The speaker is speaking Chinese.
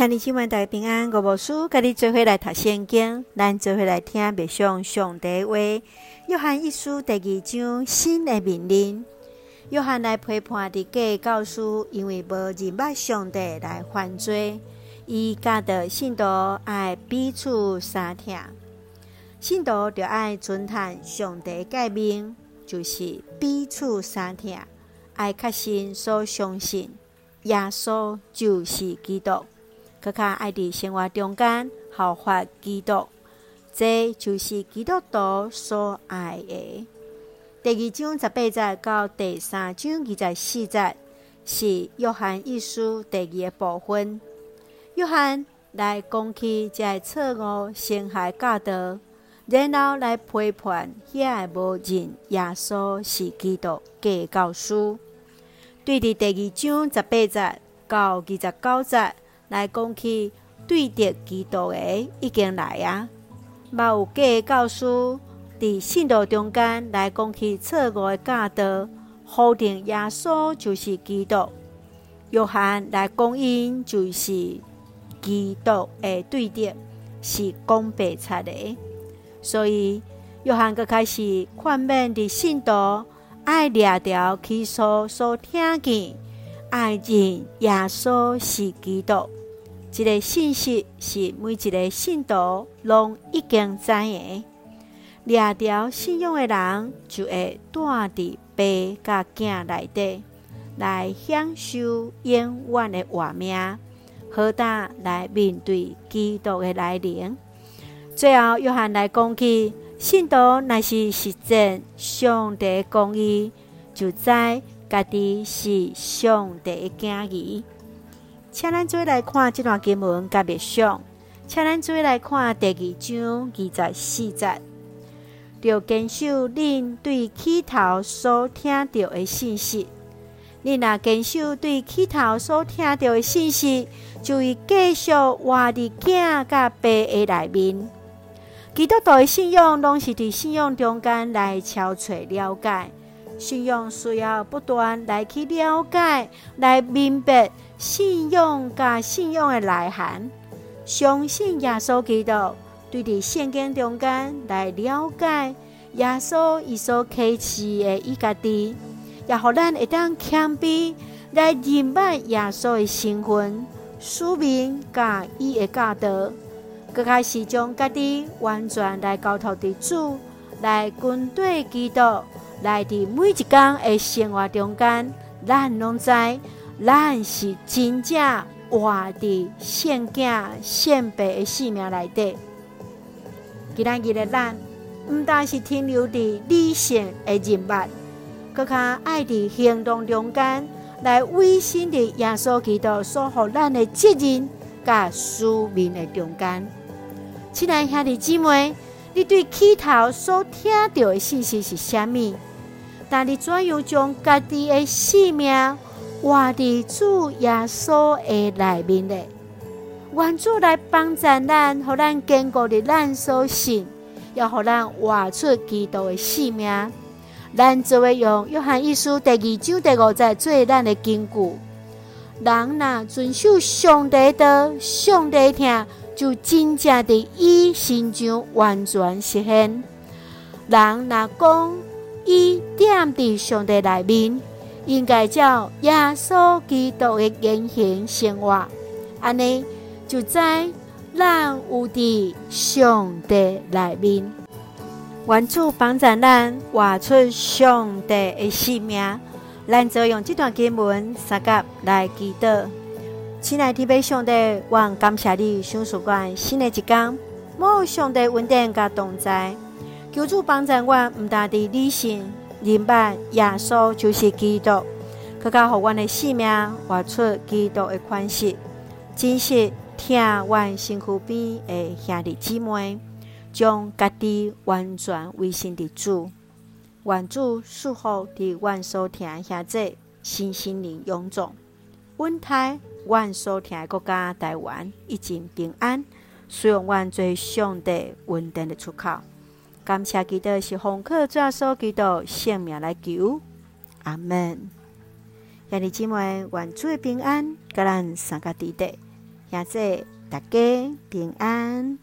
兄弟姊妹大平安，我无输，跟你做伙来读圣经，咱做伙来听默想上帝话。约翰一书第二章新的命令，约翰来批判的假教师，因为无认捌上帝来犯罪，伊教导信徒爱彼此相疼，信徒就爱尊崇上帝诫命，就是彼此相疼，爱确信所相信耶稣就是基督。更较爱伫生活中间效法基督，这就是基督徒所爱的。第二章十八节到第三章二十四节是约翰一书第二个部分。约翰来讲起这错误陷害教导，然后来批判遐无认耶稣是基督假教师。对伫第二章十八节到二十九节。来讲起对敌基督的已经来啊，嘛有假教师伫信徒中间来讲起错误的教导，否定耶稣就是基督。约翰来讲因就是基督的对敌，是讲白贼的。所以约翰阁开始劝勉伫信徒爱掠牢起初所听见，爱认耶稣是基督。这个信息是每一个信徒拢已经知的。抓牢信仰的人，就会住伫爸甲囝内底，来享受永远的活命，好胆来面对基督的来临。最后，约翰来讲起信徒若是实践上帝公义，就知家己是上帝的囝儿。请咱做来看这段经文，甲默想。请咱做来看第二章二十四节，要坚守恁对起头所听到的信息。恁若坚守对起头所听到的信息，就会继续活伫囝甲爸的内面。基督徒的信仰，拢是伫信仰中间来憔悴了解。信仰需要不断来去了解，来明白信仰甲信仰的内涵。相信耶稣基督，对伫圣经中间来了解耶稣伊所启示的伊家己，也互咱会当谦卑来认识耶稣的身份、使命甲伊的教导，阁开始将家己完全来交托伫主，来跟对基督。来伫每一天的生活中间，咱拢知，咱是真正活伫献囝献爸的使命内底。今仔日的咱，毋但是停留伫理性的认识，搁较爱伫行动中间来微信伫耶稣基督所予咱的责任甲使命的中间。亲爱兄弟姊妹，你对起头所听到的信息是啥物？但你怎样将家己的性命活伫主耶稣的内面呢？愿主来帮助咱，互咱坚固伫咱所信，要互咱活出基督的性命。咱就会用约翰一书第二章第五节做咱的根据。人若遵守上帝的上帝听，就真正伫伊心中完全实现。人若讲，伊踮伫上帝内面，应该照耶稣基督的言行生活，安尼就知咱有伫上帝内面。愿主帮助咱活出上帝的性命。咱就用这段经文三甲来祈祷。亲爱的弟兄姊妹，我感谢你，赏赐我新的一天，蒙上帝恩典甲同在。求主帮助我，毋但伫理性明白耶稣就是基督，更加互阮的性命活出基督的款式。真实听阮身躯边的兄弟姊妹，将家己完全委身伫主，愿主赐福伫阮所听兄姊身心灵勇壮，稳台阮所听的国家台湾一尽平安，使用阮做上帝稳定的出口。感谢基督是奉靠主耶稣基督性命来求，阿门。兄弟姊妹，愿主的平安，甲咱三个弟弟，也祝大家平安。